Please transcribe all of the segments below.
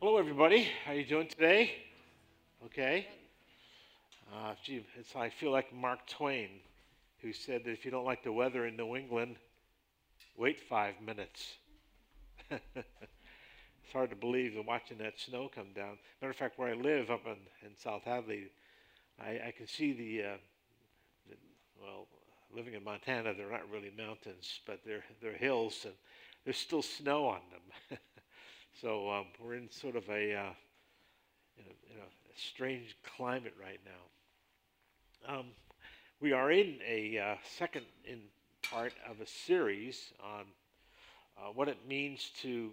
Hello, everybody. How are you doing today? Okay. Uh, gee, it's I feel like Mark Twain, who said that if you don't like the weather in New England, wait five minutes. it's hard to believe that watching that snow come down. Matter of fact, where I live up in, in South Hadley, I, I can see the, uh, the well, living in Montana, they're not really mountains, but they're they're hills, and there's still snow on them. so um, we're in sort of a, uh, in a, in a strange climate right now. Um, we are in a uh, second in part of a series on uh, what it means to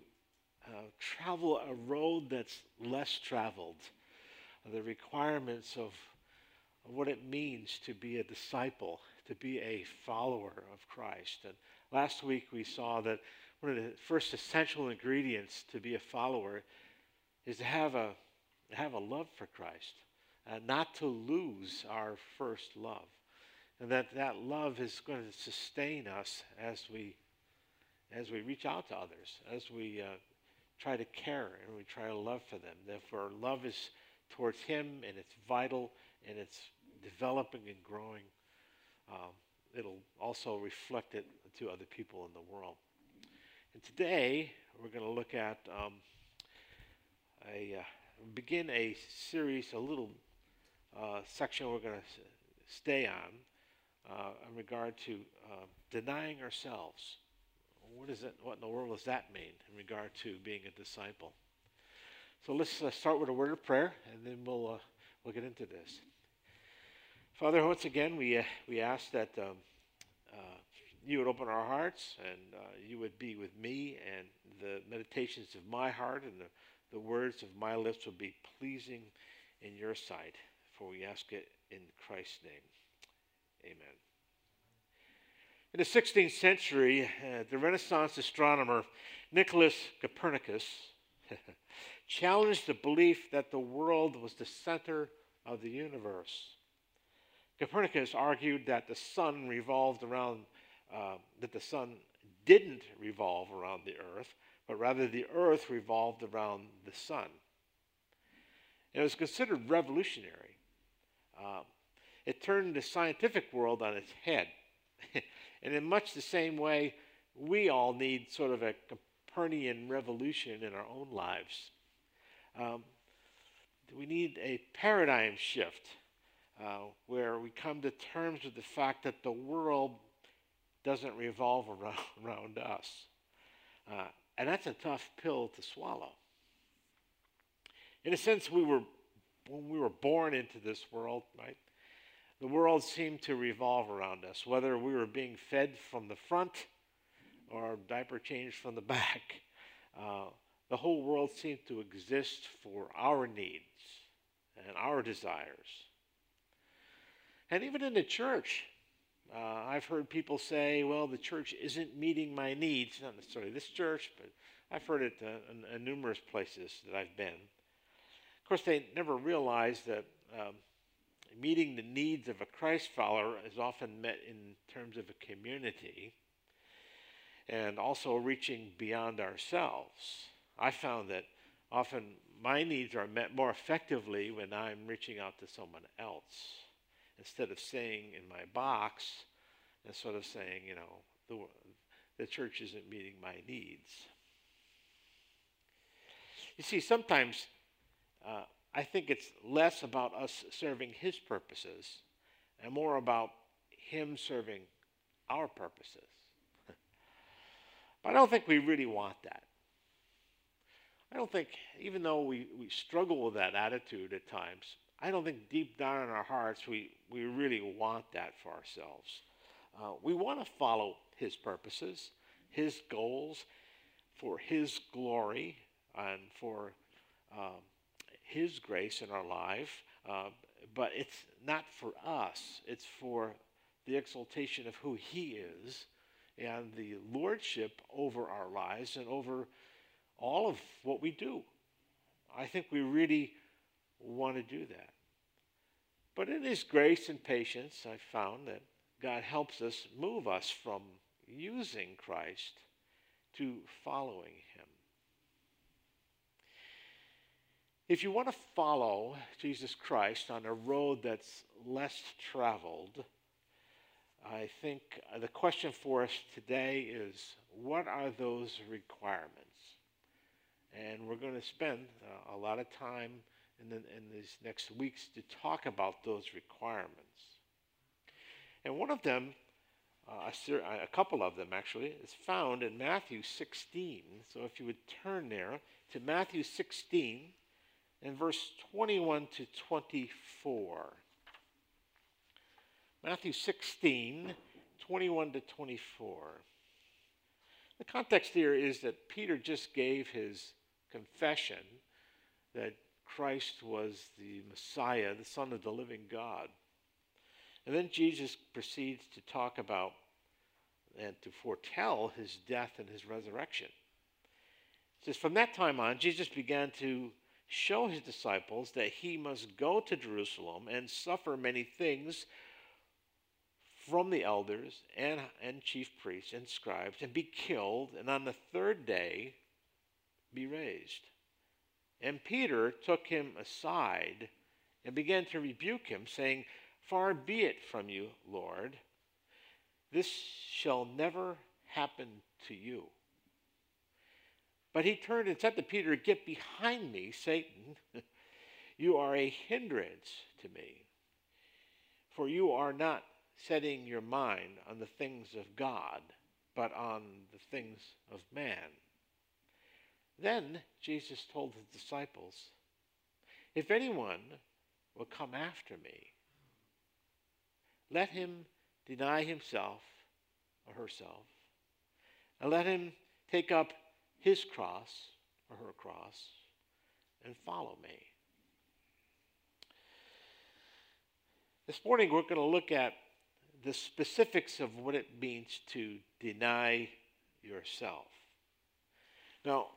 uh, travel a road that's less traveled, the requirements of, of what it means to be a disciple, to be a follower of Christ. And last week we saw that one of the first essential ingredients to be a follower is to have a, have a love for Christ, uh, not to lose our first love. And that that love is going to sustain us as we, as we reach out to others, as we uh, try to care and we try to love for them. Therefore, our love is towards Him and it's vital and it's developing and growing. Um, it'll also reflect it to other people in the world. And today, we're going to look at um, a uh, begin a series, a little uh, section we're going to stay on uh, in regard to uh, denying ourselves. What is it? What in the world does that mean in regard to being a disciple? So let's uh, start with a word of prayer, and then we'll uh, we'll get into this. Father, once again, we we ask that. Um, you would open our hearts and uh, you would be with me, and the meditations of my heart and the, the words of my lips would be pleasing in your sight. For we ask it in Christ's name. Amen. In the 16th century, uh, the Renaissance astronomer Nicholas Copernicus challenged the belief that the world was the center of the universe. Copernicus argued that the sun revolved around uh, that the sun didn't revolve around the earth, but rather the earth revolved around the sun. And it was considered revolutionary. Uh, it turned the scientific world on its head. and in much the same way, we all need sort of a Copernican revolution in our own lives. Um, we need a paradigm shift uh, where we come to terms with the fact that the world doesn't revolve around, us. Uh, and that's a tough pill to swallow. In a sense, we were, when we were born into this world, right, the world seemed to revolve around us, whether we were being fed from the front or diaper changed from the back. Uh, the whole world seemed to exist for our needs and our desires. And even in the church, uh, I've heard people say, well, the church isn't meeting my needs. Not necessarily this church, but I've heard it uh, in, in, numerous places that I've been. Of course, they never realize that um, meeting the needs of a Christ follower is often met in terms of a community and also reaching beyond ourselves. I found that often my needs are met more effectively when I'm reaching out to someone else instead of staying in my box and sort of saying, you know, the, the church isn't meeting my needs. You see, sometimes uh, I think it's less about us serving his purposes and more about him serving our purposes. but I don't think we really want that. I don't think, even though we, we struggle with that attitude at times, I don't think deep down in our hearts we, we really want that for ourselves. Uh, we want to follow His purposes, His goals, for His glory, and for um, His grace in our life. Uh, but it's not for us, it's for the exaltation of who He is and the lordship over our lives and over all of what we do. I think we really want to do that. But in His grace and patience, I've found that God helps us move us from using Christ to following Him. If you want to follow Jesus Christ on a road that's less traveled, I think the question for us today is what are those requirements? And we're going to spend uh, a lot of time in, the, in these next weeks to talk about those requirements. And one of them, uh, a, a couple of them actually, is found in Matthew 16. So if you would turn there to Matthew 16 and verse 21 to 24. Matthew 16, 21 to 24. The context here is that Peter just gave his confession that Christ was the Messiah, the Son of the living God. And then Jesus proceeds to talk about and to foretell his death and his resurrection. It says, From that time on, Jesus began to show his disciples that he must go to Jerusalem and suffer many things from the elders and, and chief priests and scribes and be killed, and on the third day be raised. And Peter took him aside and began to rebuke him, saying, Far be it from you, Lord. This shall never happen to you. But he turned and said to Peter, Get behind me, Satan. you are a hindrance to me. For you are not setting your mind on the things of God, but on the things of man. Then Jesus told his disciples, If anyone will come after me, let him deny himself or herself, and let him take up his cross or her cross and follow me. This morning we're going to look at the specifics of what it means to deny yourself. Now,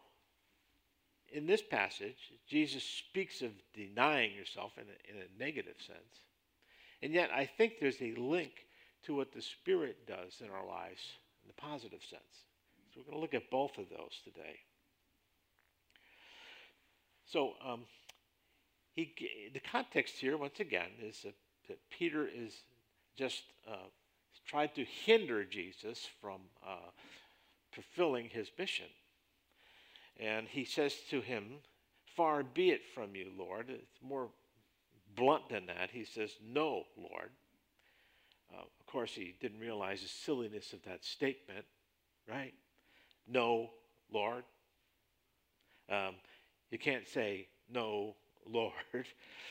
in this passage, Jesus speaks of denying yourself in a, in a negative sense. And yet, I think there's a link to what the Spirit does in our lives in the positive sense. So, we're going to look at both of those today. So, um, he, the context here, once again, is that, that Peter is just uh, tried to hinder Jesus from uh, fulfilling his mission. And he says to him, Far be it from you, Lord. It's more blunt than that. He says, No, Lord. Uh, of course, he didn't realize the silliness of that statement, right? No, Lord. Um, you can't say, No, Lord.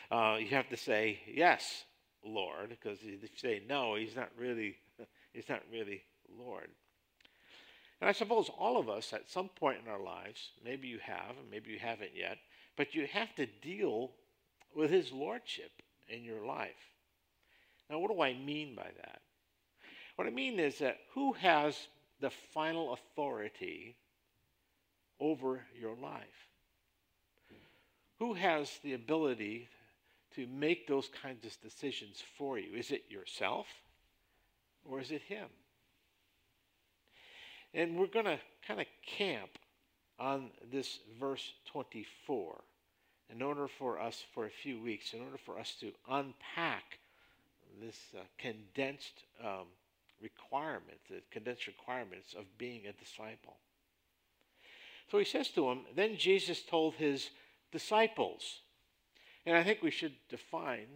Uh, you have to say, Yes, Lord, because if you say no, he's not really, he's not really Lord. And I suppose all of us at some point in our lives, maybe you have, and maybe you haven't yet, but you have to deal with his lordship in your life. Now, what do I mean by that? What I mean is that who has the final authority over your life? Who has the ability to make those kinds of decisions for you? Is it yourself or is it him? And we're going to kind of camp on this verse 24 in order for us, for a few weeks, in order for us to unpack this uh, condensed um, requirement, the condensed requirements of being a disciple. So he says to him, Then Jesus told his disciples, and I think we should define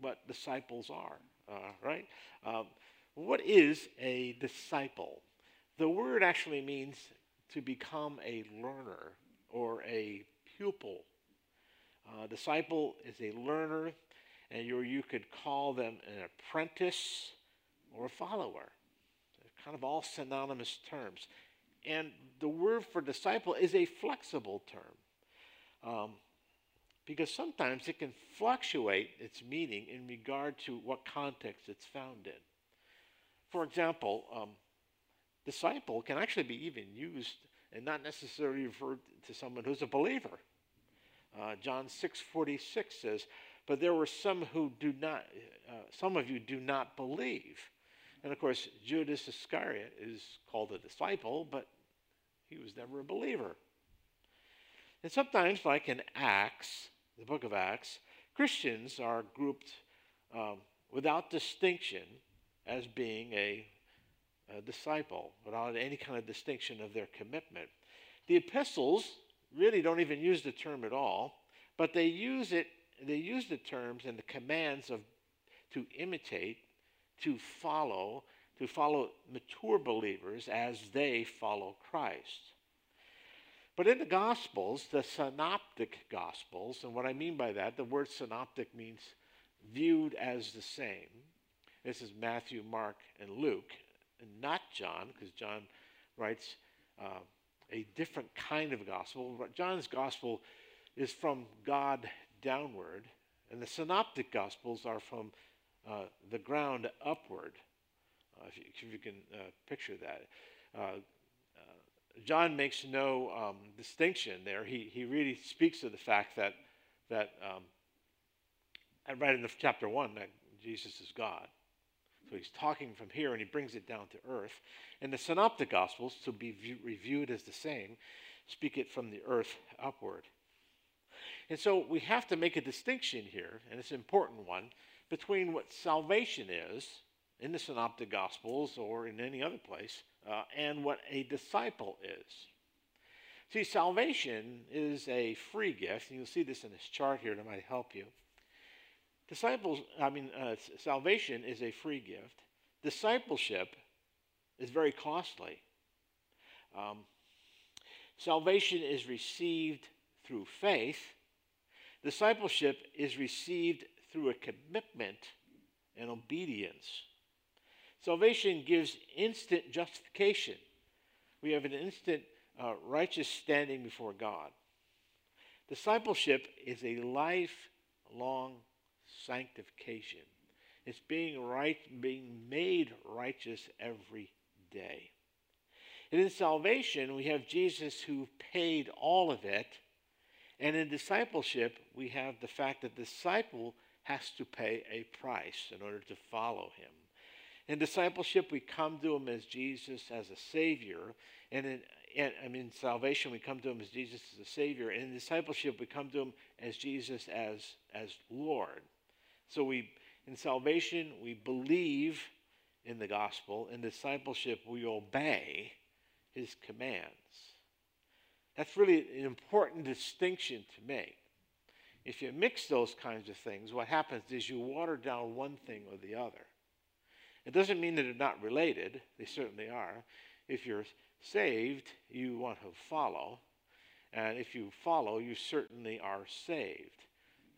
what disciples are, uh, right? Um, what is a disciple? The word actually means to become a learner or a pupil. Uh, disciple is a learner, and you you could call them an apprentice or a follower. They're kind of all synonymous terms. And the word for disciple is a flexible term. Um, because sometimes it can fluctuate its meaning in regard to what context it's found in. For example, um, disciple can actually be even used and not necessarily referred to someone who's a believer. Uh, John 6:46 says, "But there were some who do not, uh, some of you do not believe." And of course, Judas Iscariot is called a disciple, but he was never a believer. And sometimes, like in Acts, the book of Acts, Christians are grouped um, without distinction as being a, disciple, without any kind of distinction of their commitment. The epistles really don't even use the term at all, but they use it. They use the terms and the commands of to imitate, to follow, to follow mature believers as they follow Christ. But in the Gospels, the synoptic Gospels, and what I mean by that, the word synoptic means viewed as the same. This is Matthew, Mark, and Luke, and not John, because John writes uh, a different kind of gospel. John's gospel is from God downward, and the synoptic gospels are from uh, the ground upward, uh, if, you, if, you, can uh, picture that. Uh, uh, John makes no um, distinction there. He, he really speaks of the fact that, that um, right in the chapter 1, that Jesus is God. So he's talking from here and he brings it down to earth. And the synoptic gospels, to be view, reviewed as the same, speak it from the earth upward. And so we have to make a distinction here, and it's an important one, between what salvation is in the synoptic gospels or in any other place uh, and what a disciple is. See, salvation is a free gift, and you'll see this in this chart here that might help you. Disciples, I mean, uh, salvation is a free gift. Discipleship is very costly. Um, salvation is received through faith. Discipleship is received through a commitment and obedience. Salvation gives instant justification. We have an instant uh, righteous standing before God. Discipleship is a lifelong sanctification. It's being right, being made righteous every day. And in salvation, we have Jesus who paid all of it. And in discipleship, we have the fact that the disciple has to pay a price in order to follow him. In discipleship, we come to him as Jesus as a Savior. And in, and, I mean, salvation, we come to him as Jesus as a Savior. And in discipleship, we come to him as Jesus as, as Lord. So we, in salvation, we believe in the gospel. In discipleship, we obey his commands. That's really an important distinction to make. If you mix those kinds of things, what happens is you water down one thing or the other. It doesn't mean that they're not related, they certainly are. If you're saved, you want to follow. And if you follow, you certainly are saved.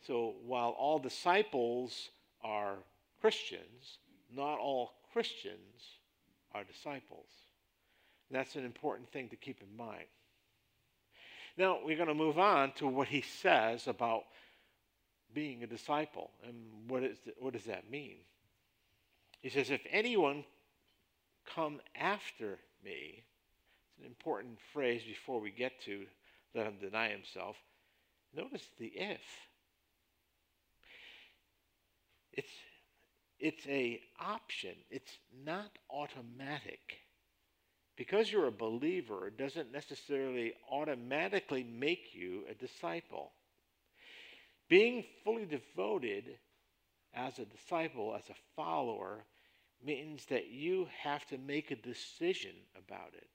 So while all disciples are Christians, not all Christians are disciples. That's an important thing to keep in mind. Now, we're going to move on to what he says about being a disciple. And what, is, what does that mean? He says, If anyone come after me, it's an important phrase before we get to let him deny himself. Notice the if. It's, it's a option. It's not automatic. Because you're a believer, doesn't necessarily automatically make you a disciple. Being fully devoted as a disciple, as a follower, means that you have to make a decision about it.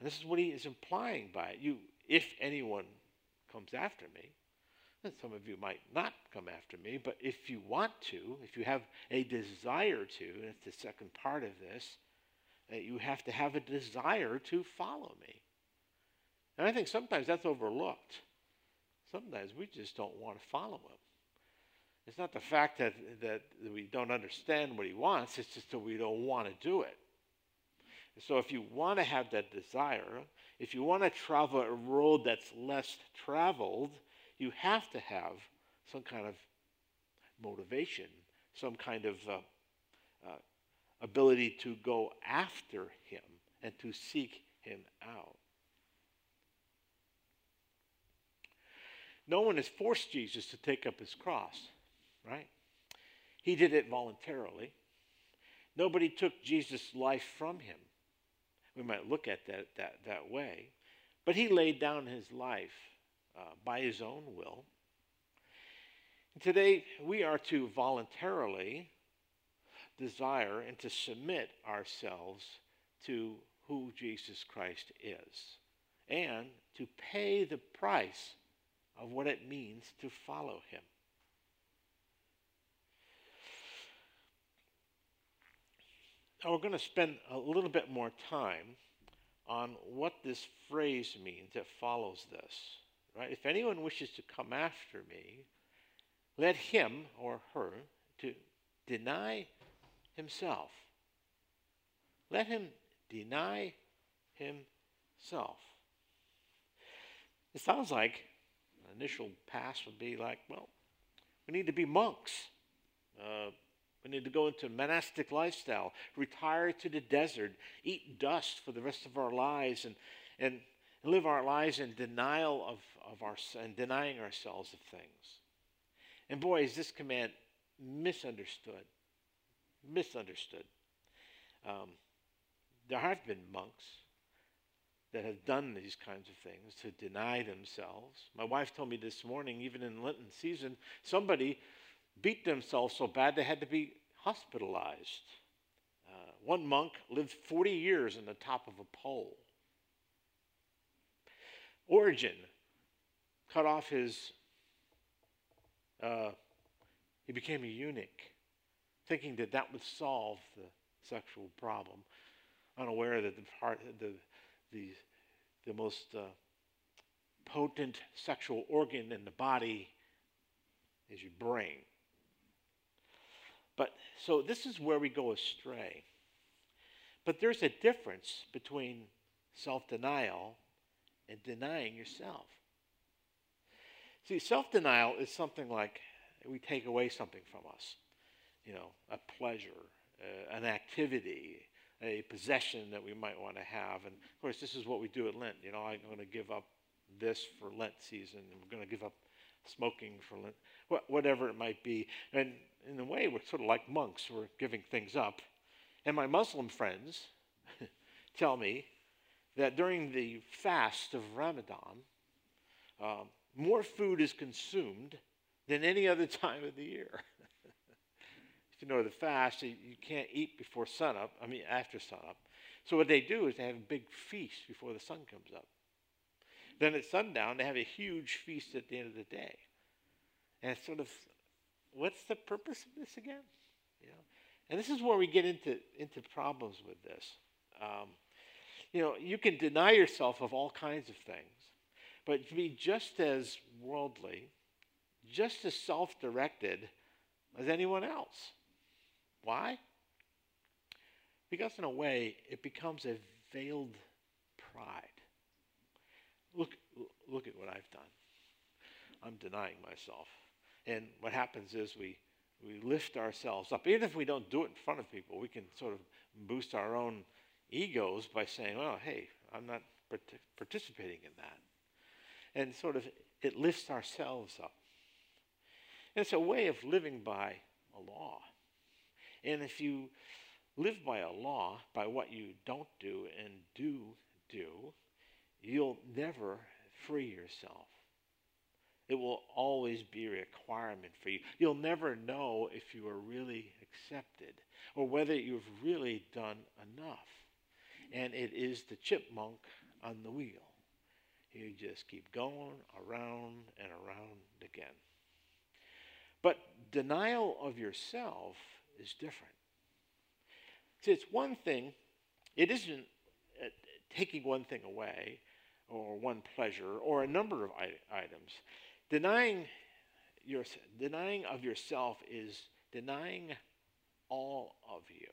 And this is what he is implying by it. You, if anyone comes after me, some of you might not come after me, but if you want to, if you have a desire to, and it's the second part of this, that you have to have a desire to follow me. And I think sometimes that's overlooked. Sometimes we just don't want to follow him. It's not the fact that, that we don't understand what he wants, it's just that we don't want to do it. So if you want to have that desire, if you want to travel a road that's less traveled, you have to have some kind of motivation, some kind of uh, uh, ability to go after him and to seek him out. No one has forced Jesus to take up his cross right? He did it voluntarily. Nobody took Jesus' life from him. We might look at that that, that way. But he laid down his life uh, by his own will. Today, we are to voluntarily desire and to submit ourselves to who Jesus Christ is and to pay the price of what it means to follow him. Now, we're going to spend a little bit more time on what this phrase means that follows this. Right? If anyone wishes to come after me, let him or her to deny himself. Let him deny himself. It sounds like an initial pass would be like, well, we need to be monks. Uh, we need to go into a monastic lifestyle, retire to the desert, eat dust for the rest of our lives, and, and live our lives in denial of, of our and denying ourselves of things. And boy, is this command misunderstood. Misunderstood. Um, there have been monks that have done these kinds of things to deny themselves. My wife told me this morning, even in Lenten season, somebody beat themselves so bad they had to be hospitalized. Uh, one monk lived 40 years on the top of a pole. Origen cut off his, uh, he became a eunuch, thinking that that would solve the sexual problem, unaware that the part, the, the, the most uh, potent sexual organ in the body is your brain. But so this is where we go astray. But there's a difference between self denial and denying yourself. See, self denial is something like we take away something from us, you know, a pleasure, uh, an activity, a possession that we might want to have. And of course, this is what we do at Lent. You know, I'm going to give up this for Lent season, and we're going to give up smoking for Lent, whatever it might be. And in a way, we're sort of like monks. We're giving things up. And my Muslim friends tell me that during the fast of Ramadan, um, more food is consumed than any other time of the year. if you know the fast, you, can't eat before sunup, I mean, after sunup. So what they do is they have a big feast before the sun comes up. Then at sundown, they have a huge feast at the end of the day. And it's sort of what's the purpose of this again? You know, and this is where we get into into problems with this. Um, you know, you can deny yourself of all kinds of things, but be just as worldly, just as self-directed as anyone else. Why? Because in a way, it becomes a veiled pride. Look, look at what I've done. I'm denying myself. And what happens is we, we lift ourselves up. Even if we don't do it in front of people, we can sort of boost our own egos by saying, well, hey, I'm not participating in that. And sort of it lifts ourselves up. And it's a way of living by a law. And if you live by a law, by what you don't do and do do, you'll never free yourself. It will always be a requirement for you. You'll never know if you are really accepted or whether you've really done enough. And it is the chipmunk on the wheel. You just keep going around and around again. But denial of yourself is different. See, it's one thing, it isn't uh, taking one thing away or one pleasure or a number of items. Denying, your, denying of yourself is denying all of you.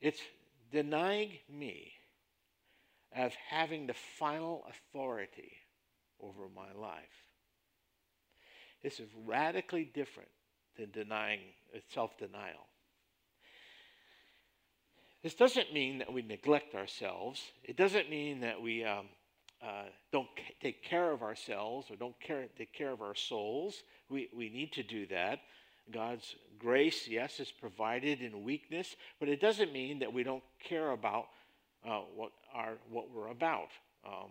It's denying me of having the final authority over my life. This is radically different than denying self denial. This doesn't mean that we neglect ourselves. It doesn't mean that we um, uh, don't c- take care of ourselves or don't care, take care of our souls. We, we need to do that. God's grace, yes, is provided in weakness, but it doesn't mean that we don't care about uh, what, our, what we're about. Um,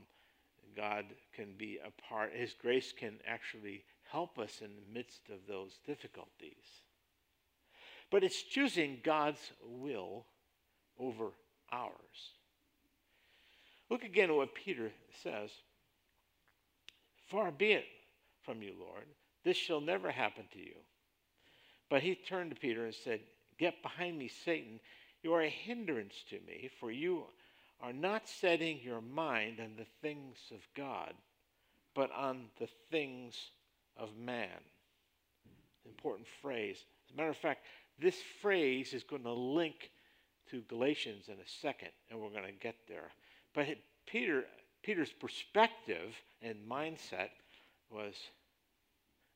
God can be a part, His grace can actually help us in the midst of those difficulties. But it's choosing God's will over ours. Look again at what Peter says. Far be it from you, Lord. This shall never happen to you. But he turned to Peter and said, Get behind me, Satan. You are a hindrance to me, for you are not setting your mind on the things of God, but on the things of man. Important phrase. As a matter of fact, this phrase is going to link to Galatians in a second, and we're going to get there. But Peter, Peter's perspective and mindset was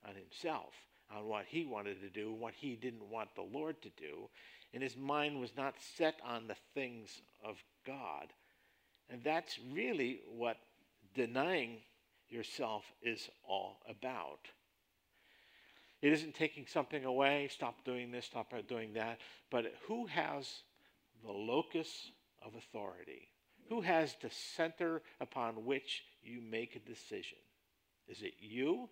on himself, on what he wanted to do, what he didn't want the Lord to do. And his mind was not set on the things of God. And that's really what denying yourself is all about. It isn't taking something away, stop doing this, stop doing that, but who has the locus of authority? Who has the center upon which you make a decision? Is it you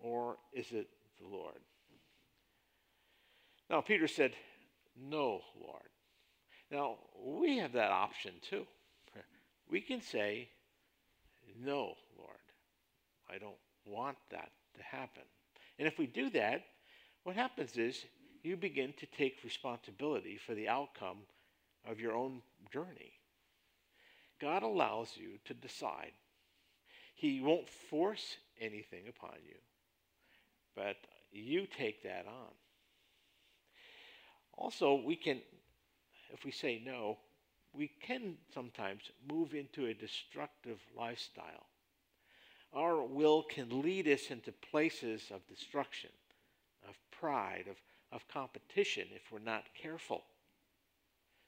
or is it the Lord? Now, Peter said, No, Lord. Now, we have that option too. We can say, No, Lord, I don't want that to happen. And if we do that, what happens is you begin to take responsibility for the outcome of your own journey. God allows you to decide. He won't force anything upon you, but you take that on. Also, we can, if we say no, we can sometimes move into a destructive lifestyle. Our will can lead us into places of destruction, of pride, of, of competition if we're not careful.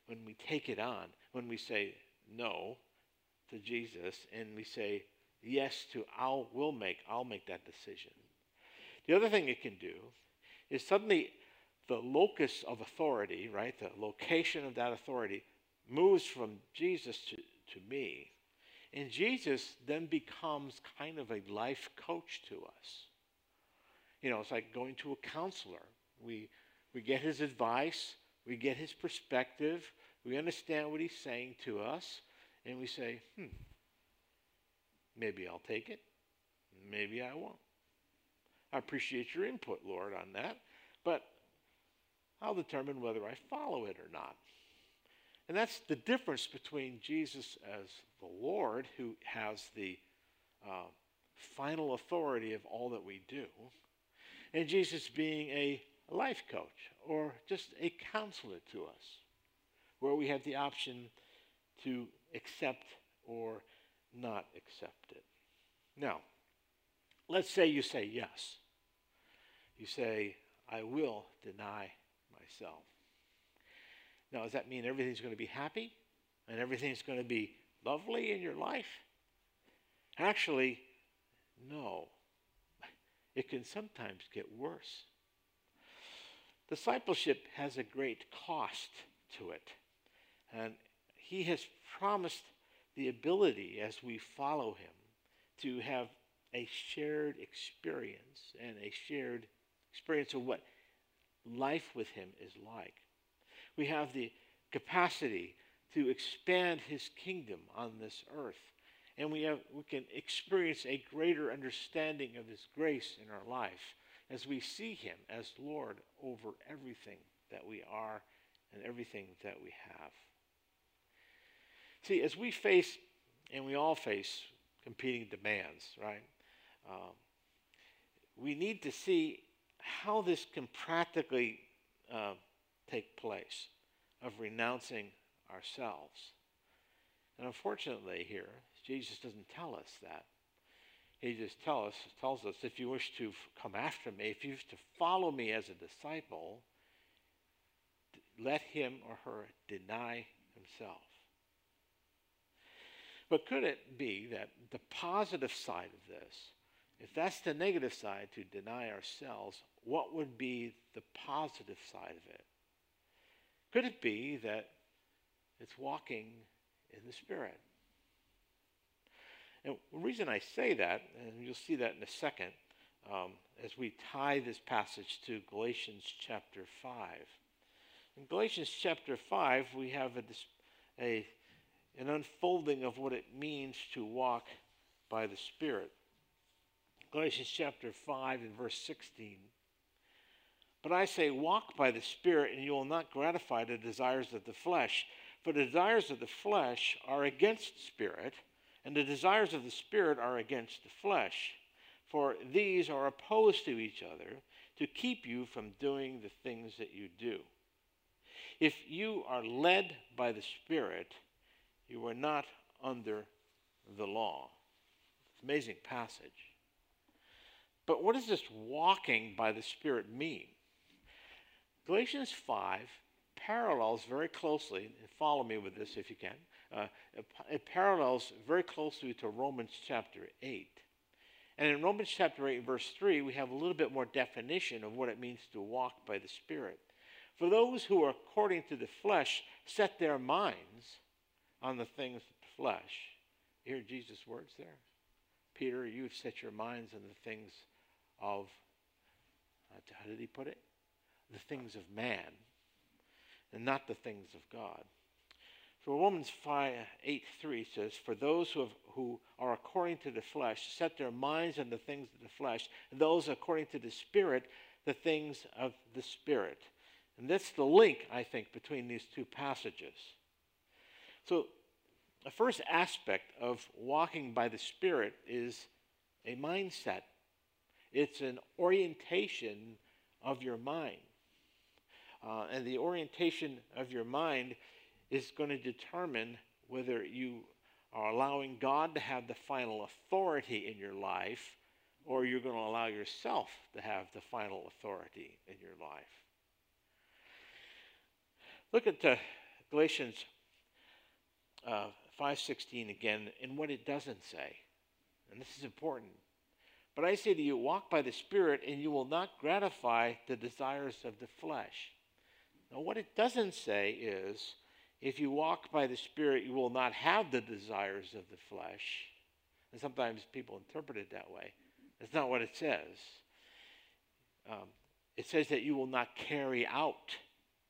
When we take it on, when we say no to Jesus and we say yes to I'll will make, I'll make that decision. The other thing it can do is suddenly the locus of authority, right, the location of that authority moves from Jesus to, to me. And Jesus then becomes kind of a life coach to us. You know, it's like going to a counselor. We, we get his advice, we get his perspective, we understand what he's saying to us, and we say, hmm, maybe I'll take it, maybe I won't. I appreciate your input, Lord, on that, but I'll determine whether I follow it or not. And that's the difference between Jesus as the Lord, who has the uh, final authority of all that we do, and Jesus being a life coach or just a counselor to us, where we have the option to accept or not accept it. Now, let's say you say yes. You say, I will deny myself. Now, does that mean everything's going to be happy and everything's going to be lovely in your life? Actually, no. It can sometimes get worse. Discipleship has a great cost to it. And he has promised the ability as we follow him to have a shared experience and a shared experience of what life with him is like we have the capacity to expand his kingdom on this earth. And we, have, we can experience a greater understanding of his grace in our life as we see him as Lord over everything that we are and everything that we have. See, as we face, and we all face, competing demands, right? Um, we need to see how this can practically uh, take place of renouncing ourselves. And unfortunately, here, Jesus doesn't tell us that. He just tell us, tells us if you wish to come after me, if you wish to follow me as a disciple, let him or her deny himself. But could it be that the positive side of this, if that's the negative side to deny ourselves, what would be the positive side of it? Could it be that it's walking in the Spirit? And the reason I say that, and you'll see that in a second, um, as we tie this passage to Galatians chapter 5. In Galatians chapter 5, we have a, a, an unfolding of what it means to walk by the Spirit. Galatians chapter 5 and verse 16. But I say, walk by the Spirit, and you will not gratify the desires of the flesh. For the desires of the flesh are against spirit, and the desires of the spirit are against the flesh. For these are opposed to each other to keep you from doing the things that you do. If you are led by the Spirit, you are not under the law. Amazing passage. But what does this walking by the Spirit mean? Galatians 5 parallels very closely, and follow me with this if you can, uh, it parallels very closely to Romans chapter 8. And in Romans chapter 8, verse 3, we have a little bit more definition of what it means to walk by the Spirit. For those who are according to the flesh set their minds on the things of the flesh. You hear Jesus' words there? Peter, you've set your minds on the things of, uh, how did he put it? The things of man and not the things of God. So Romans 5, 8, 3 says, For those who, have, who are according to the flesh set their minds on the things of the flesh, and those according to the Spirit, the things of the Spirit. And that's the link, I think, between these two passages. So, the first aspect of walking by the Spirit is a mindset, it's an orientation of your mind. Uh, and the orientation of your mind is going to determine whether you are allowing God to have the final authority in your life or you're going to allow yourself to have the final authority in your life. Look at uh, Galatians uh, 5.16 again and what it doesn't say. And this is important. But I say to you, walk by the Spirit, and you will not gratify the desires of the flesh. Now, what it doesn't say is, if you walk by the Spirit, you will not have the desires of the flesh. And sometimes people interpret it that way. That's not what it says. Um, it says that you will not carry out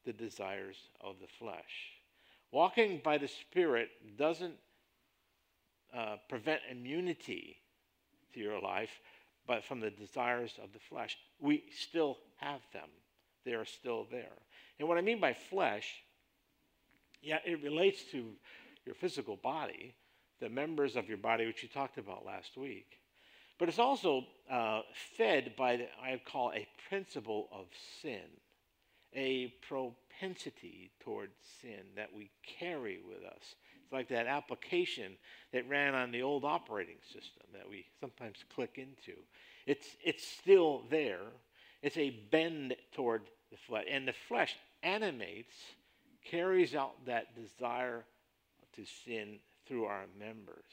the desires of the flesh. Walking by the Spirit doesn't uh, prevent immunity to your life, but from the desires of the flesh. We still have them, they are still there. And what I mean by flesh, yeah, it relates to your physical body, the members of your body, which you talked about last week. But it's also uh, fed by, the, I call a principle of sin, a propensity towards sin that we carry with us. It's like that application that ran on the old operating system that we sometimes click into. It's, it's still there. It's a bend toward the flesh. And the flesh animates, carries out that desire to sin through our members.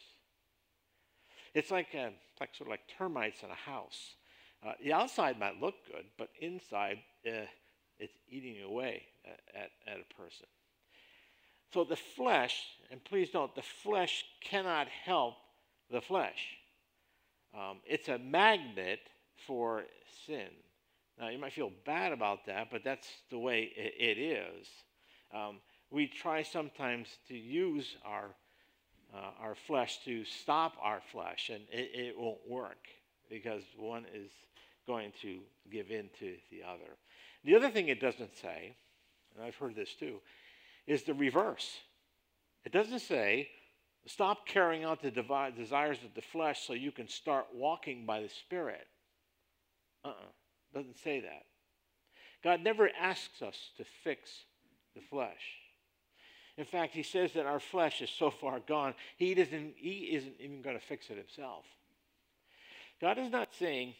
It's like, a, uh, like sort of like termites in a house. Uh, the outside might look good, but inside uh, it's eating away at, at, at a person. So the flesh, and please note, the flesh cannot help the flesh. Um, it's a magnet for sin. Now, you might feel bad about that, but that's the way it, it is. Um, we try sometimes to use our, uh, our flesh to stop our flesh, and it, it won't work because one is going to give in to the other. The other thing it doesn't say, and I've heard this too, is the reverse. It doesn't say, stop carrying out the desires of the flesh so you can start walking by the Spirit. Uh uh-uh. uh doesn't say that. God never asks us to fix the flesh. In fact, he says that our flesh is so far gone, he, doesn't, he isn't even going to fix it himself. God is not saying,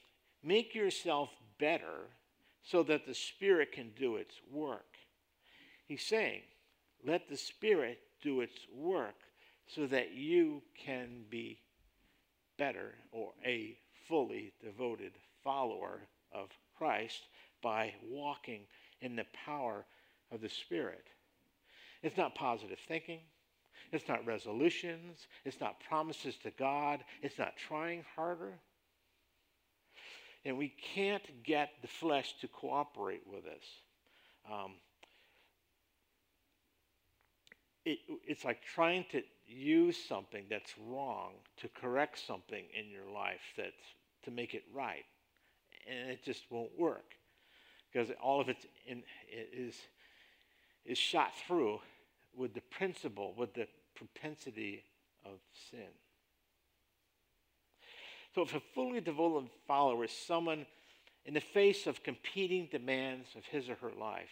make yourself better so that the Spirit can do its work. He's saying, let the Spirit do its work so that you can be better or a fully devoted follower of Christ by walking in the power of the Spirit. It's not positive thinking. It's not resolutions. It's not promises to God. It's not trying harder. and we can't get the flesh to cooperate with us. Um, it, it's like trying to use something that's wrong to correct something in your life that's to make it right, and it just won't work because all of it's in, is is shot through with the principle, with the propensity of sin. So, if a fully devoted follower is someone in the face of competing demands of his or her life,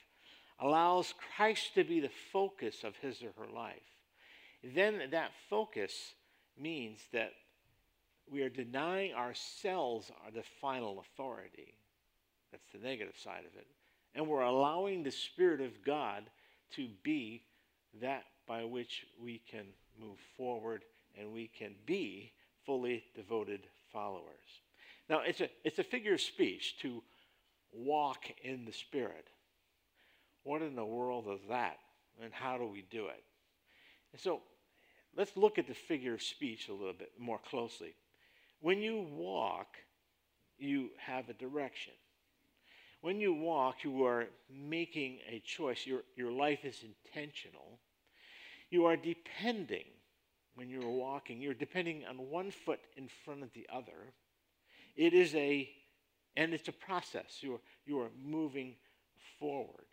allows Christ to be the focus of his or her life, then that focus means that we are denying ourselves the final authority. That's the negative side of it. And we're allowing the Spirit of God to be that by which we can move forward and we can be fully devoted followers. Now, it's a, it's a figure of speech to walk in the Spirit. What in the world is that? And how do we do it? And so let's look at the figure of speech a little bit more closely. When you walk, you have a direction. When you walk, you are making a choice. Your, your life is intentional. You are depending when you're walking, you're depending on one foot in front of the other. It is a, and it's a process. You're, you are moving forward.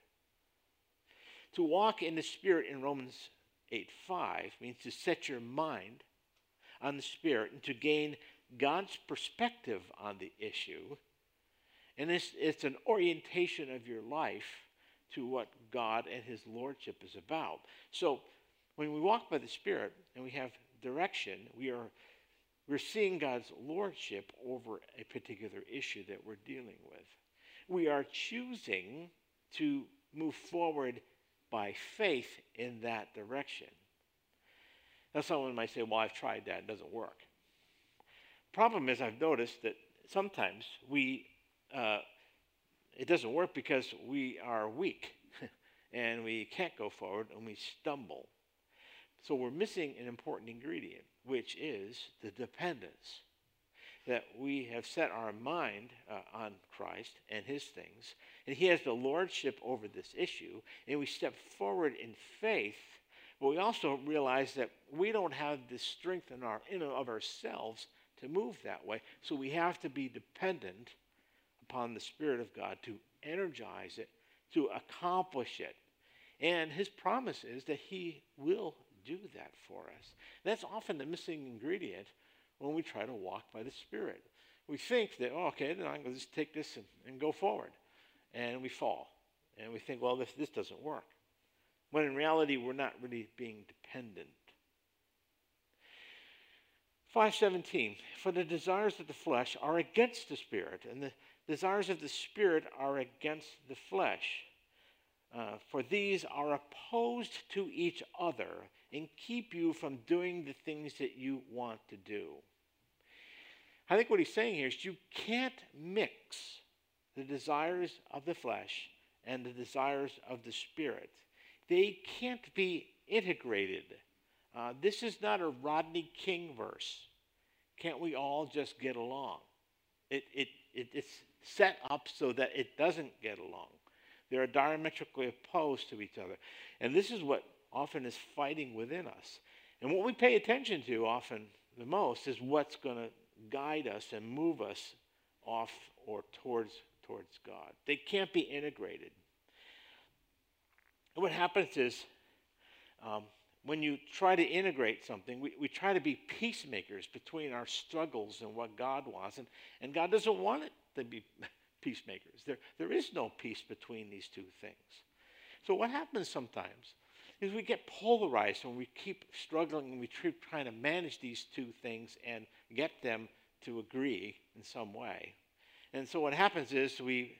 To walk in the Spirit in Romans 8 5 means to set your mind on the Spirit and to gain God's perspective on the issue. And it's, it's an orientation of your life to what God and His Lordship is about. So when we walk by the Spirit and we have direction, we are we're seeing God's lordship over a particular issue that we're dealing with. We are choosing to move forward by faith in that direction. Now, someone might say, Well, I've tried that, it doesn't work. Problem is, I've noticed that sometimes we, uh, it doesn't work because we are weak and we can't go forward and we stumble. So we're missing an important ingredient, which is the dependence. That we have set our mind uh, on Christ and his things, and he has the lordship over this issue, and we step forward in faith, but we also realize that we don't have the strength in our, in of ourselves to move that way. So we have to be dependent upon the Spirit of God to energize it, to accomplish it. And his promise is that he will do that for us. That's often the missing ingredient when we try to walk by the Spirit. We think that, oh, okay, then I'm going to just take this and, and go forward. And we fall. And we think, well, this, this doesn't work. When in reality, we're not really being dependent. 517, for the desires of the flesh are against the Spirit, and the desires of the Spirit are against the flesh. Uh, for these are opposed to each other and keep you from doing the things that you want to do. I think what he's saying here is you can't mix the desires of the flesh and the desires of the spirit. They can't be integrated. Uh, this is not a Rodney King verse. Can't we all just get along? It, it, it, it's set up so that it doesn't get along. They're diametrically opposed to each other. And this is what often is fighting within us. And what we pay attention to often the most is what's going to guide us and move us off or towards towards God. They can't be integrated. And what happens is um, when you try to integrate something, we, we try to be peacemakers between our struggles and what God wants. And, and God doesn't want it to be peacemakers. There, there is no peace between these two things. So what happens sometimes is we get polarized when we keep struggling and we keep trying to manage these two things and get them to agree in some way. And so what happens is we,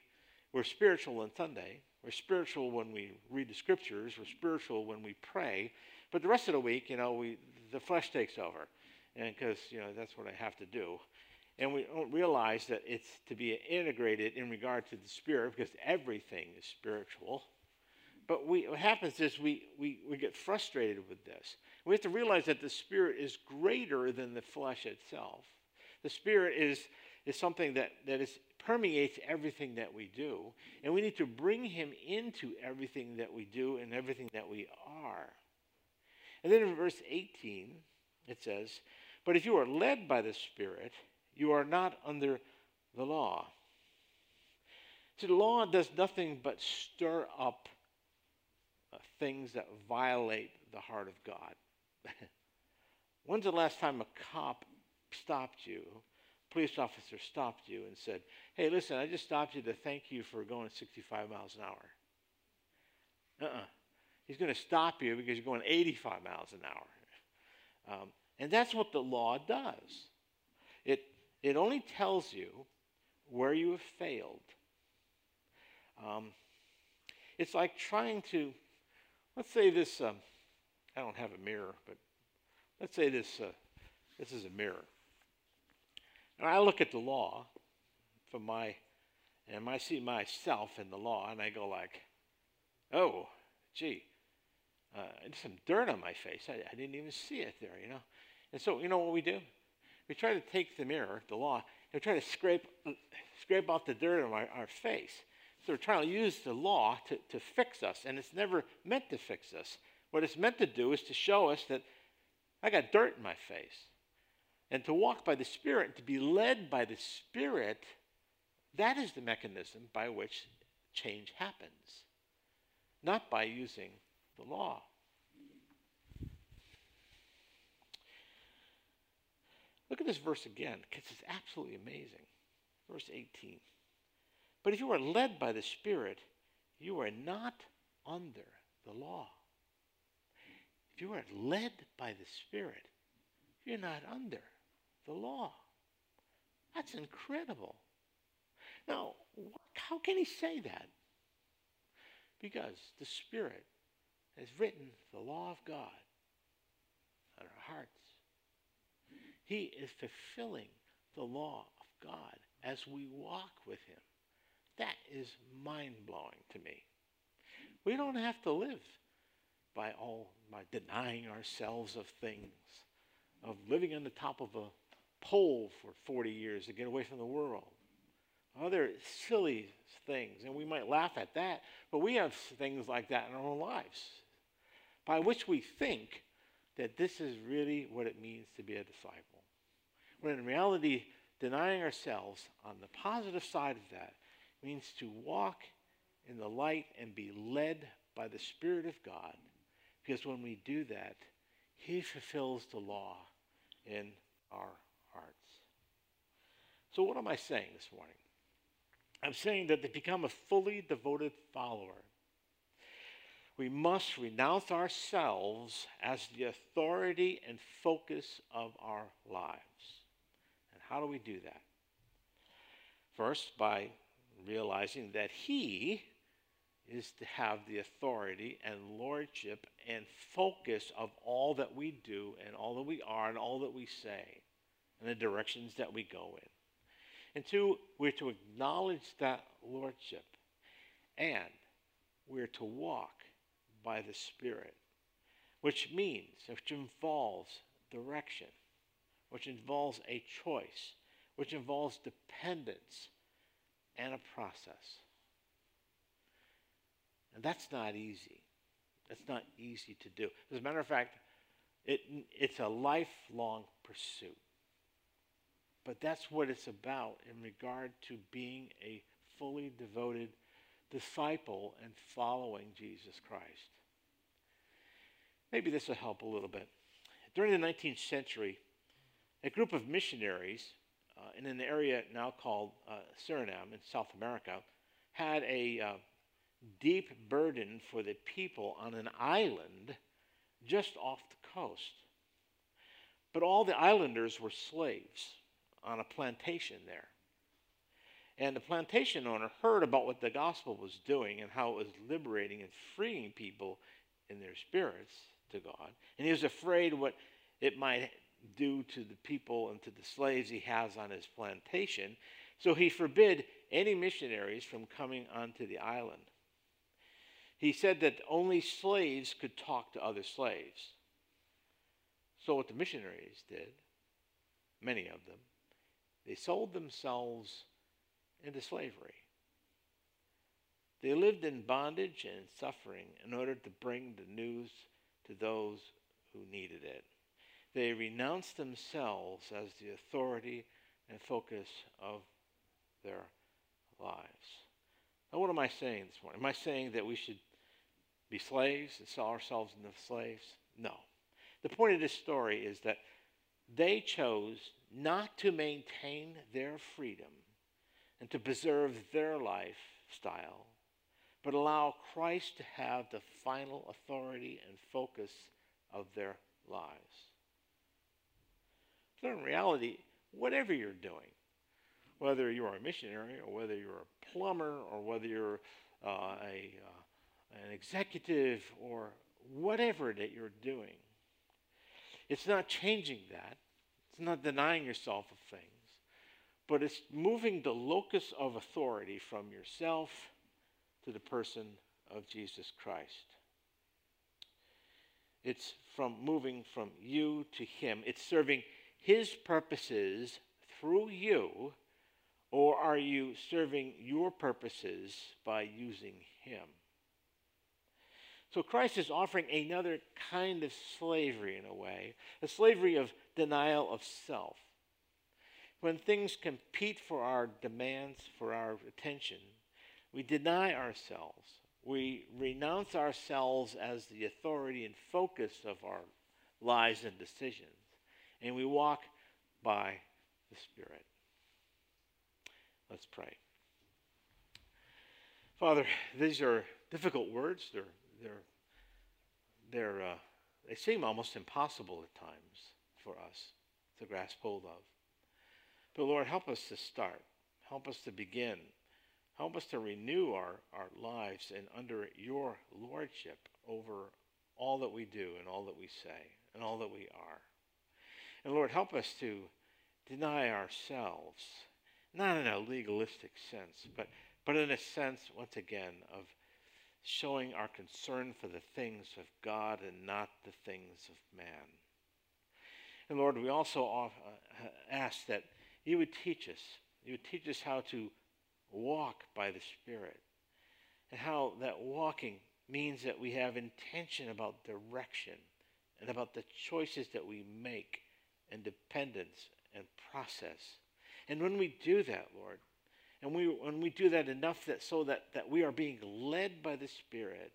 we're spiritual on Sunday, we're spiritual when we read the scriptures, we're spiritual when we pray, but the rest of the week, you know, we, the flesh takes over. And because, you know, that's what I have to do. And we don't realize that it's to be integrated in regard to the spirit because everything is spiritual. But we, what happens is we, we, we get frustrated with this. We have to realize that the spirit is greater than the flesh itself. The spirit is, is something that, that is permeates everything that we do, and we need to bring him into everything that we do and everything that we are. And then in verse 18, it says, But if you are led by the Spirit, you are not under the law. See, the law does nothing but stir up uh, things that violate the heart of God. When's the last time a cop stopped you, police officer stopped you and said, Hey, listen, I just stopped you to thank you for going 65 miles an hour? Uh uh He's going to stop you because you're going 85 miles an hour. Um, and that's what the law does. It, it only tells you where you have failed. Um, it's like trying to, let's say this, um, I don't have a mirror, but let's say this, uh, this is a mirror. And I look at the law from my, and I see myself in the law, and I go like, oh, gee, uh, some dirt on my face. I, I didn't even see it there, you know. And so, you know what we do? We try to take the mirror, the law, and try to scrape, scrape off the dirt on our, our face. So we're trying to use the law to, to fix us, and it's never meant to fix us. What it's meant to do is to show us that I got dirt in my face. And to walk by the Spirit, to be led by the Spirit, that is the mechanism by which change happens, not by using the law. Look at this verse again, because it's absolutely amazing. Verse 18. But if you are led by the Spirit, you are not under the law. If you are led by the Spirit, you're not under the law. That's incredible. Now, how can he say that? Because the Spirit has written the law of God on our hearts. He is fulfilling the law of God as we walk with Him. That is mind blowing to me. We don't have to live by all by denying ourselves of things, of living on the top of a pole for 40 years to get away from the world. Other silly things, and we might laugh at that, but we have things like that in our own lives by which we think that this is really what it means to be a disciple. When in reality, denying ourselves on the positive side of that means to walk in the light and be led by the Spirit of God. Because when we do that, He fulfills the law in our hearts. So, what am I saying this morning? I'm saying that to become a fully devoted follower, we must renounce ourselves as the authority and focus of our lives. And how do we do that? First, by realizing that He is to have the authority and lordship and focus of all that we do and all that we are and all that we say and the directions that we go in. And two, we're to acknowledge that lordship and we're to walk by the Spirit, which means, which involves direction, which involves a choice, which involves dependence and a process. And that's not easy. That's not easy to do. As a matter of fact, it, it's a lifelong pursuit. But that's what it's about in regard to being a fully devoted disciple and following Jesus Christ. Maybe this will help a little bit. During the 19th century, a group of missionaries uh, in an area now called uh, Suriname in South America had a uh, deep burden for the people on an island just off the coast. But all the islanders were slaves on a plantation there. And the plantation owner heard about what the gospel was doing and how it was liberating and freeing people in their spirits to God. And he was afraid what it might do to the people and to the slaves he has on his plantation. So he forbid any missionaries from coming onto the island. He said that only slaves could talk to other slaves. So what the missionaries did, many of them, they sold themselves into slavery. They lived in bondage and suffering in order to bring the news to those who needed it. They renounced themselves as the authority and focus of their lives. Now, what am I saying this morning? Am I saying that we should be slaves and sell ourselves into slaves? No. The point of this story is that they chose not to maintain their freedom and to preserve their lifestyle, but allow Christ to have the final authority and focus of their lives. So, in reality, whatever you're doing, whether you're a missionary or whether you're a plumber or whether you're uh, a, uh, an executive or whatever that you're doing, it's not changing that. It's not denying yourself a things, but it's moving the locus of authority from yourself to the person of Jesus Christ. It's from moving from you to Him. It's serving His purposes through you, or are you serving your purposes by using Him? So Christ is offering another kind of slavery in a way, a slavery of denial of self. When things compete for our demands, for our attention, we deny ourselves. We renounce ourselves as the authority and focus of our lives and decisions, and we walk by the Spirit. Let's pray. Father, these are difficult words. They're they're they're uh, they seem almost impossible at times for us to grasp hold of. But Lord, help us to start. Help us to begin. Help us to renew our, our lives and under your lordship over all that we do and all that we say and all that we are. And Lord, help us to deny ourselves, not in a legalistic sense, but, but in a sense, once again, of showing our concern for the things of God and not the things of man. And Lord, we also uh, ask that you would teach us. You would teach us how to walk by the Spirit. And how that walking means that we have intention about direction and about the choices that we make and dependence and process. And when we do that, Lord, and we, when we do that enough that so that, that we are being led by the Spirit,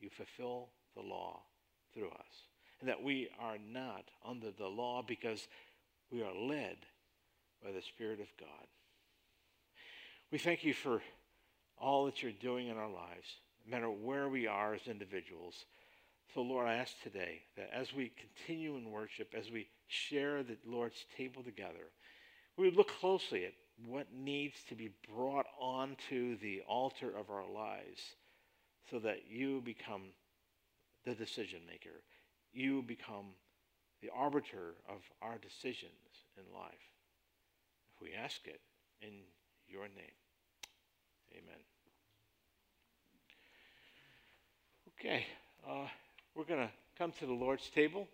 you fulfill the law through us. And that we are not under the law because we are led by the Spirit of God. We thank you for all that you're doing in our lives, no matter where we are as individuals. So, Lord, I ask today that as we continue in worship, as we share the Lord's table together, we would look closely at what needs to be brought onto the altar of our lives so that you become the decision maker. You become the arbiter of our decisions in life. If we ask it in your name, amen. Okay, uh, we're going to come to the Lord's table.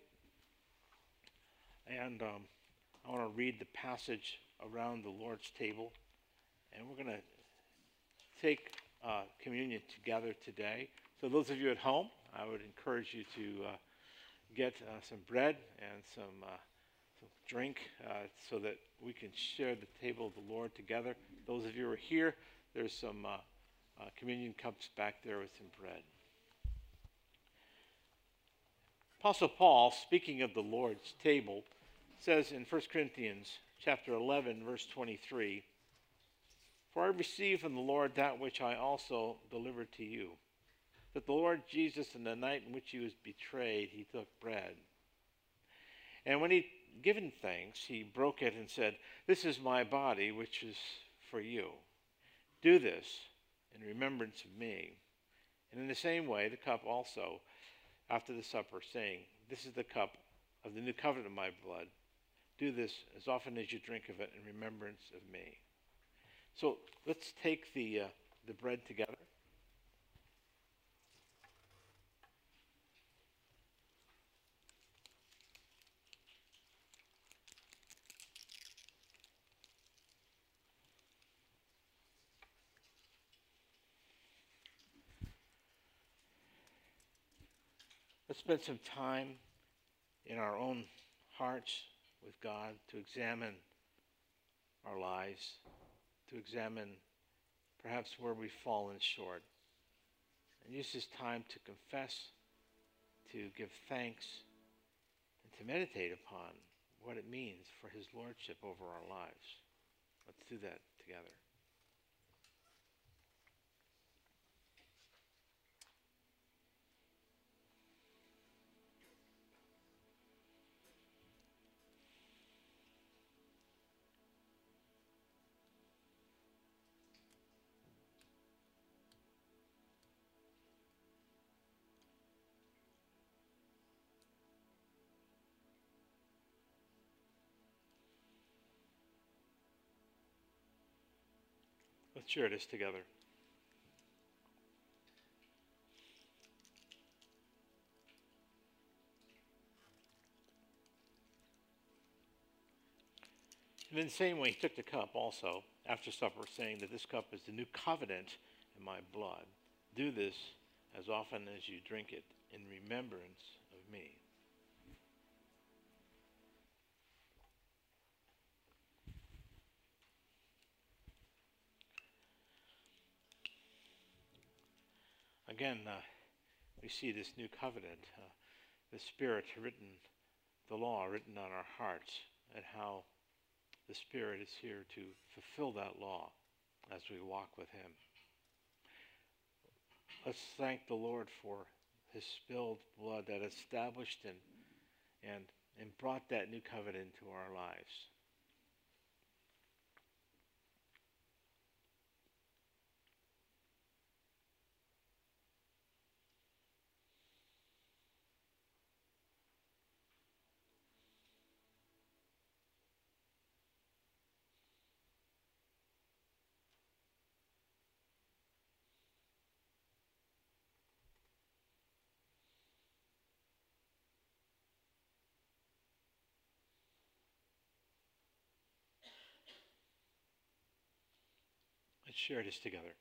And um, I want to read the passage around the Lord's table. And we're going to take uh, communion together today. So, those of you at home, I would encourage you to uh, get uh, some bread and some, uh, some drink uh, so that we can share the table of the Lord together. Those of you who are here, there's some communion cups back there with some bread. Apostle Paul, speaking of the Lord's table, says in 1 Corinthians chapter 11, verse 23 For I received from the Lord that which I also delivered to you. That the Lord Jesus, in the night in which he was betrayed, he took bread. And when he given thanks, he broke it and said, This is my body, which is for you. Do this in remembrance of me. And in the same way, the cup also, after the supper, saying, This is the cup of the new covenant of my blood do this as often as you drink of it in remembrance of me. So let's take the, uh, the bread together. Spend some time in our own hearts with God to examine our lives, to examine perhaps where we've fallen short, and use this time to confess, to give thanks, and to meditate upon what it means for His Lordship over our lives. Let's do that together. Let's share this together. And in the same way, he took the cup also after supper, saying that this cup is the new covenant in my blood. Do this as often as you drink it in remembrance of me. Again, uh, we see this new covenant, uh, the Spirit written, the law written on our hearts, and how the Spirit is here to fulfill that law as we walk with Him. Let's thank the Lord for His spilled blood that established and, and, and brought that new covenant into our lives. Let's share this together.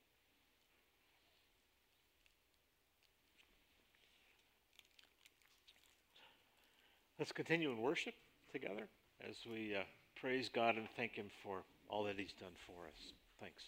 Let's continue in worship together as we uh, praise God and thank Him for all that He's done for us. Thanks.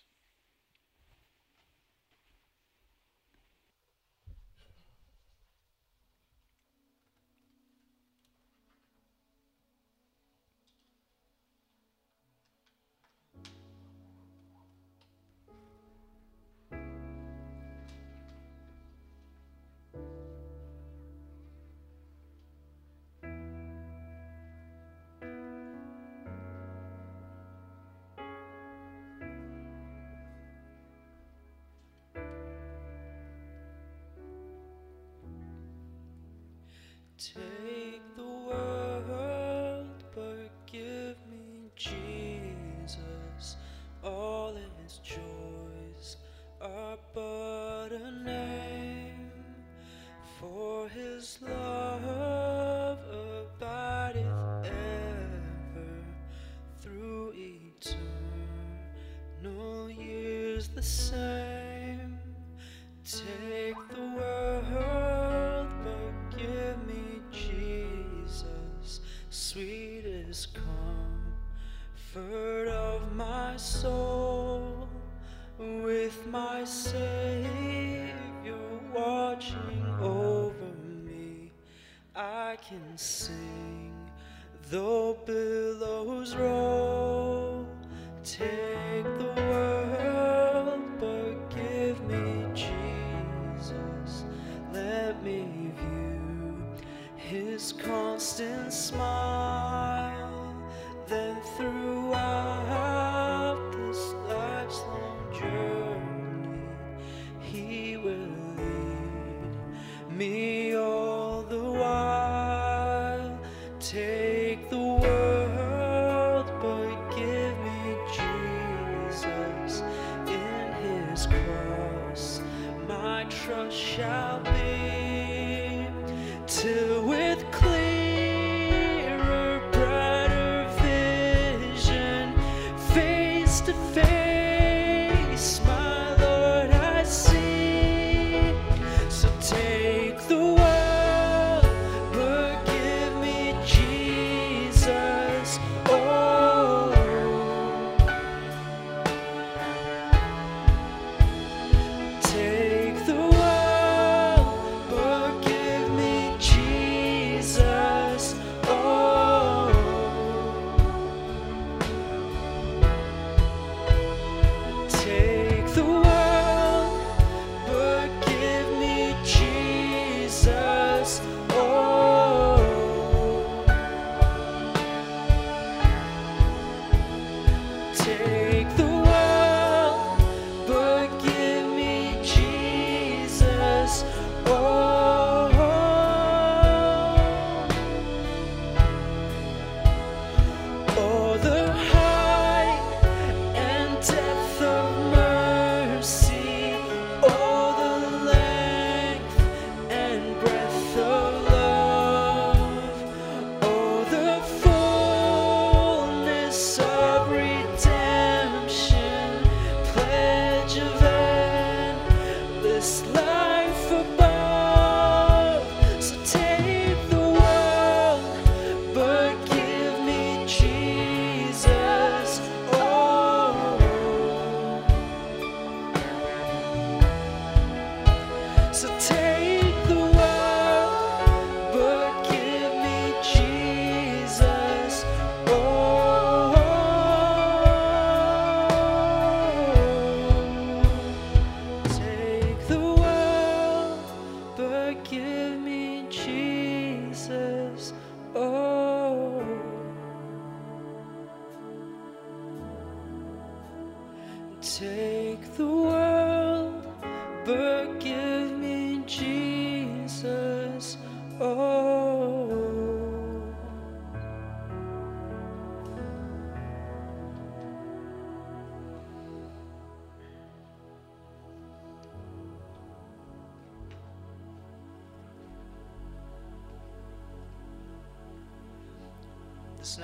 The same. Take the world, but give me Jesus, sweetest comfort of my soul, with my Savior watching over me. I can sing though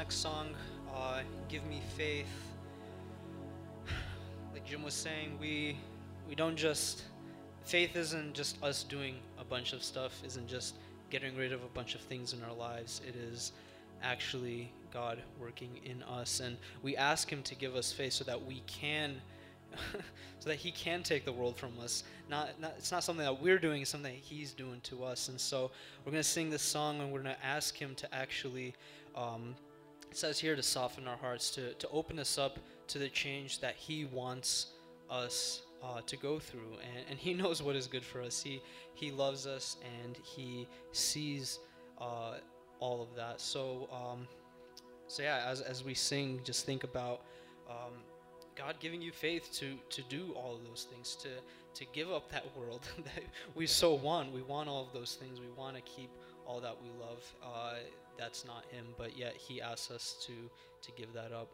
next song, uh, "Give Me Faith," like Jim was saying, we we don't just faith isn't just us doing a bunch of stuff, isn't just getting rid of a bunch of things in our lives. It is actually God working in us, and we ask Him to give us faith so that we can. so that he can take the world from us. Not, not, it's not something that we're doing; it's something that he's doing to us. And so we're going to sing this song, and we're going to ask him to actually um, it says here to soften our hearts, to, to open us up to the change that He wants us uh, to go through. And, and He knows what is good for us. He, he loves us and He sees uh, all of that. So, um, so yeah, as, as we sing, just think about um, God giving you faith to, to do all of those things, to, to give up that world that we so want. We want all of those things. We want to keep all that we love. Uh, that's not him, but yet he asks us to to give that up.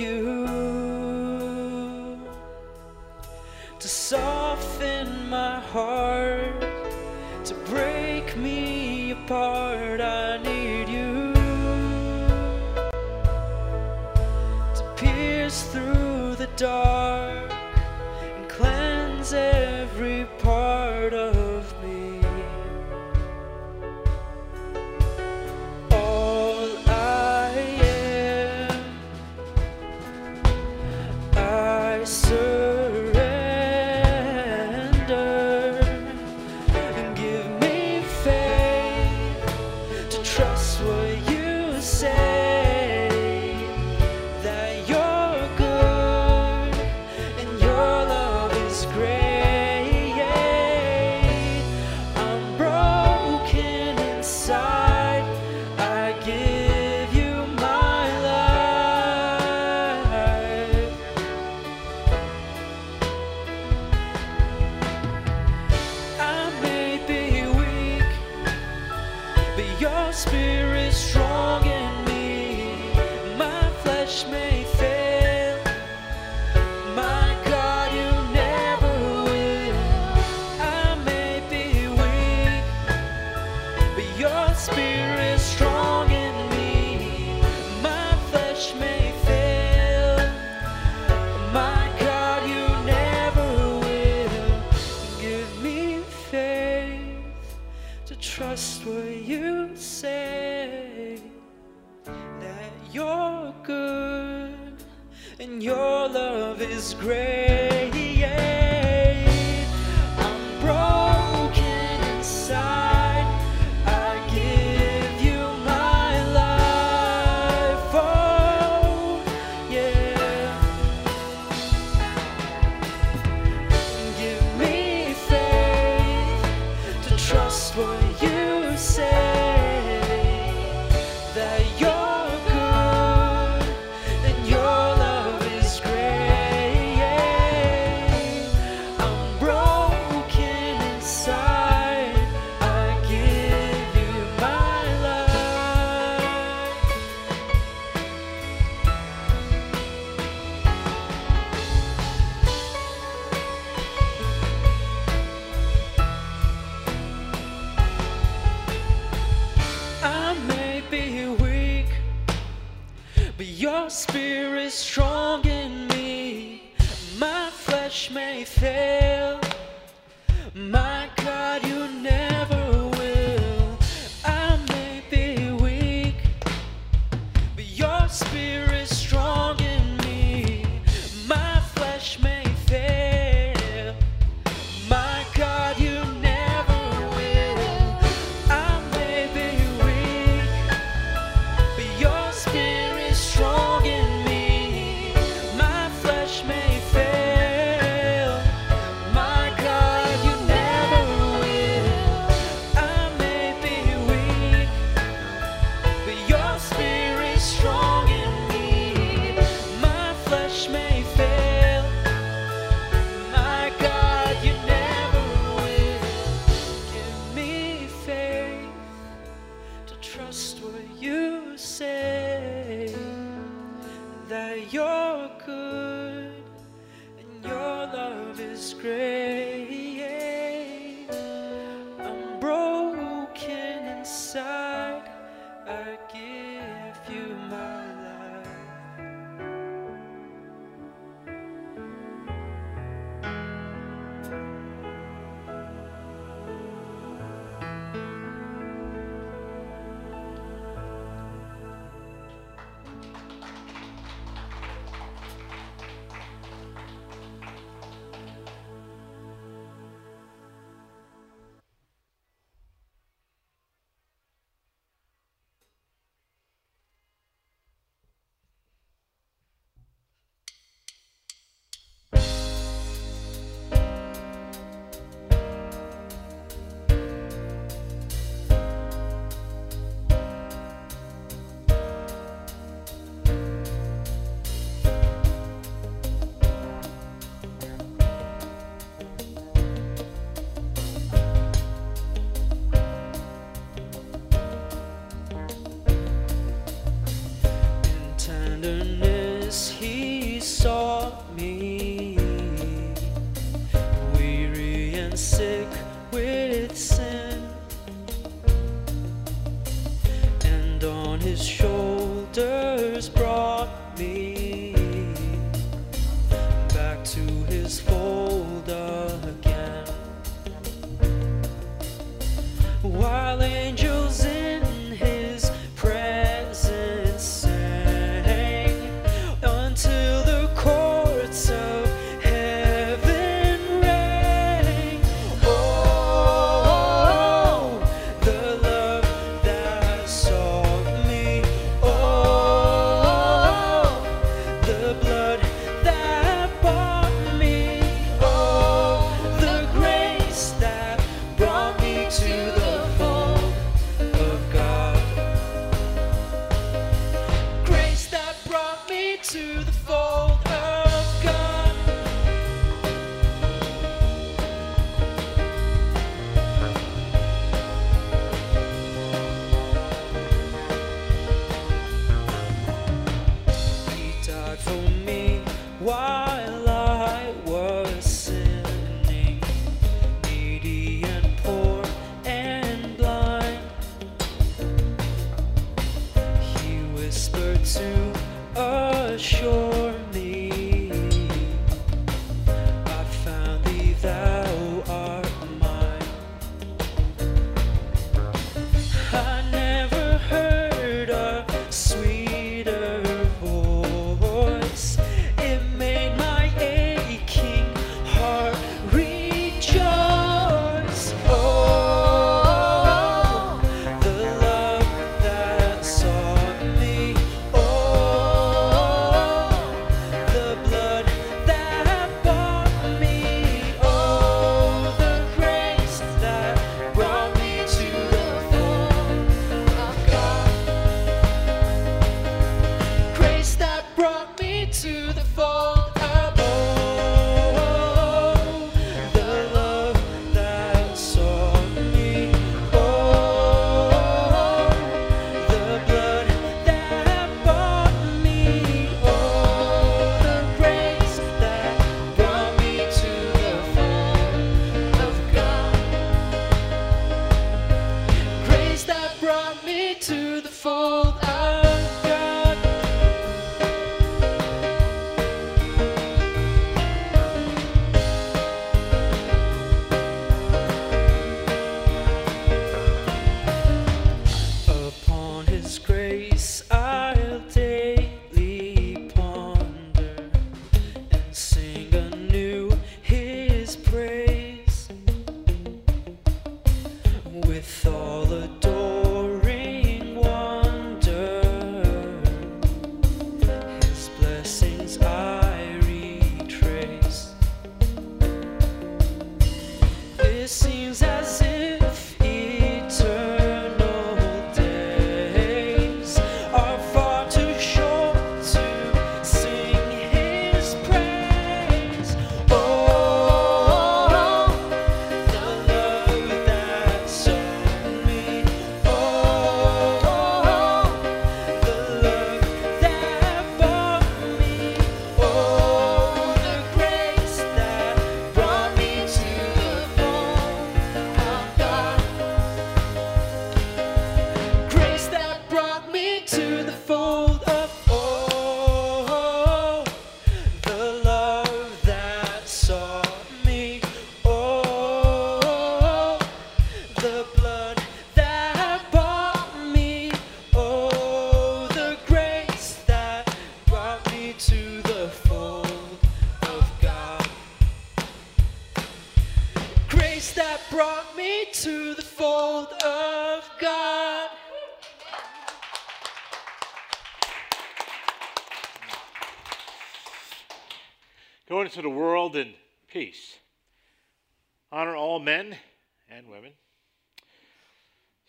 You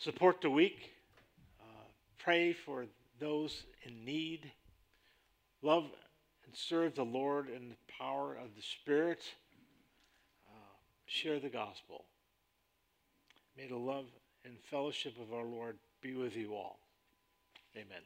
support the weak, uh, pray for those in need, love and serve the Lord in the power of the Spirit, uh, share the gospel. May the love and fellowship of our Lord be with you all. Amen.